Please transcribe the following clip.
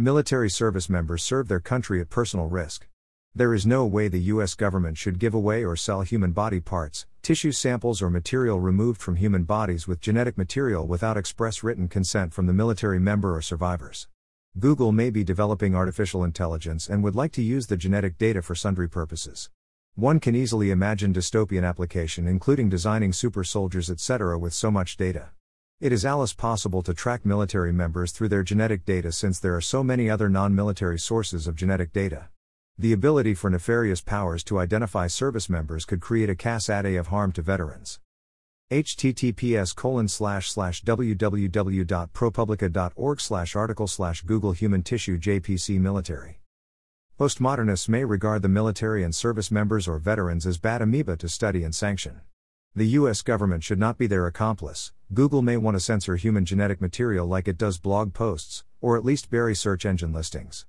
Military service members serve their country at personal risk. There is no way the U.S. government should give away or sell human body parts, tissue samples, or material removed from human bodies with genetic material without express written consent from the military member or survivors. Google may be developing artificial intelligence and would like to use the genetic data for sundry purposes. One can easily imagine dystopian application including designing super soldiers etc. with so much data. It is Alice possible to track military members through their genetic data since there are so many other non military sources of genetic data. The ability for nefarious powers to identify service members could create a cascade of harm to veterans. https www.propublica.org article slash Google Human Tissue JPC Military. Postmodernists may regard the military and service members or veterans as bad amoeba to study and sanction. The US government should not be their accomplice. Google may want to censor human genetic material like it does blog posts, or at least bury search engine listings.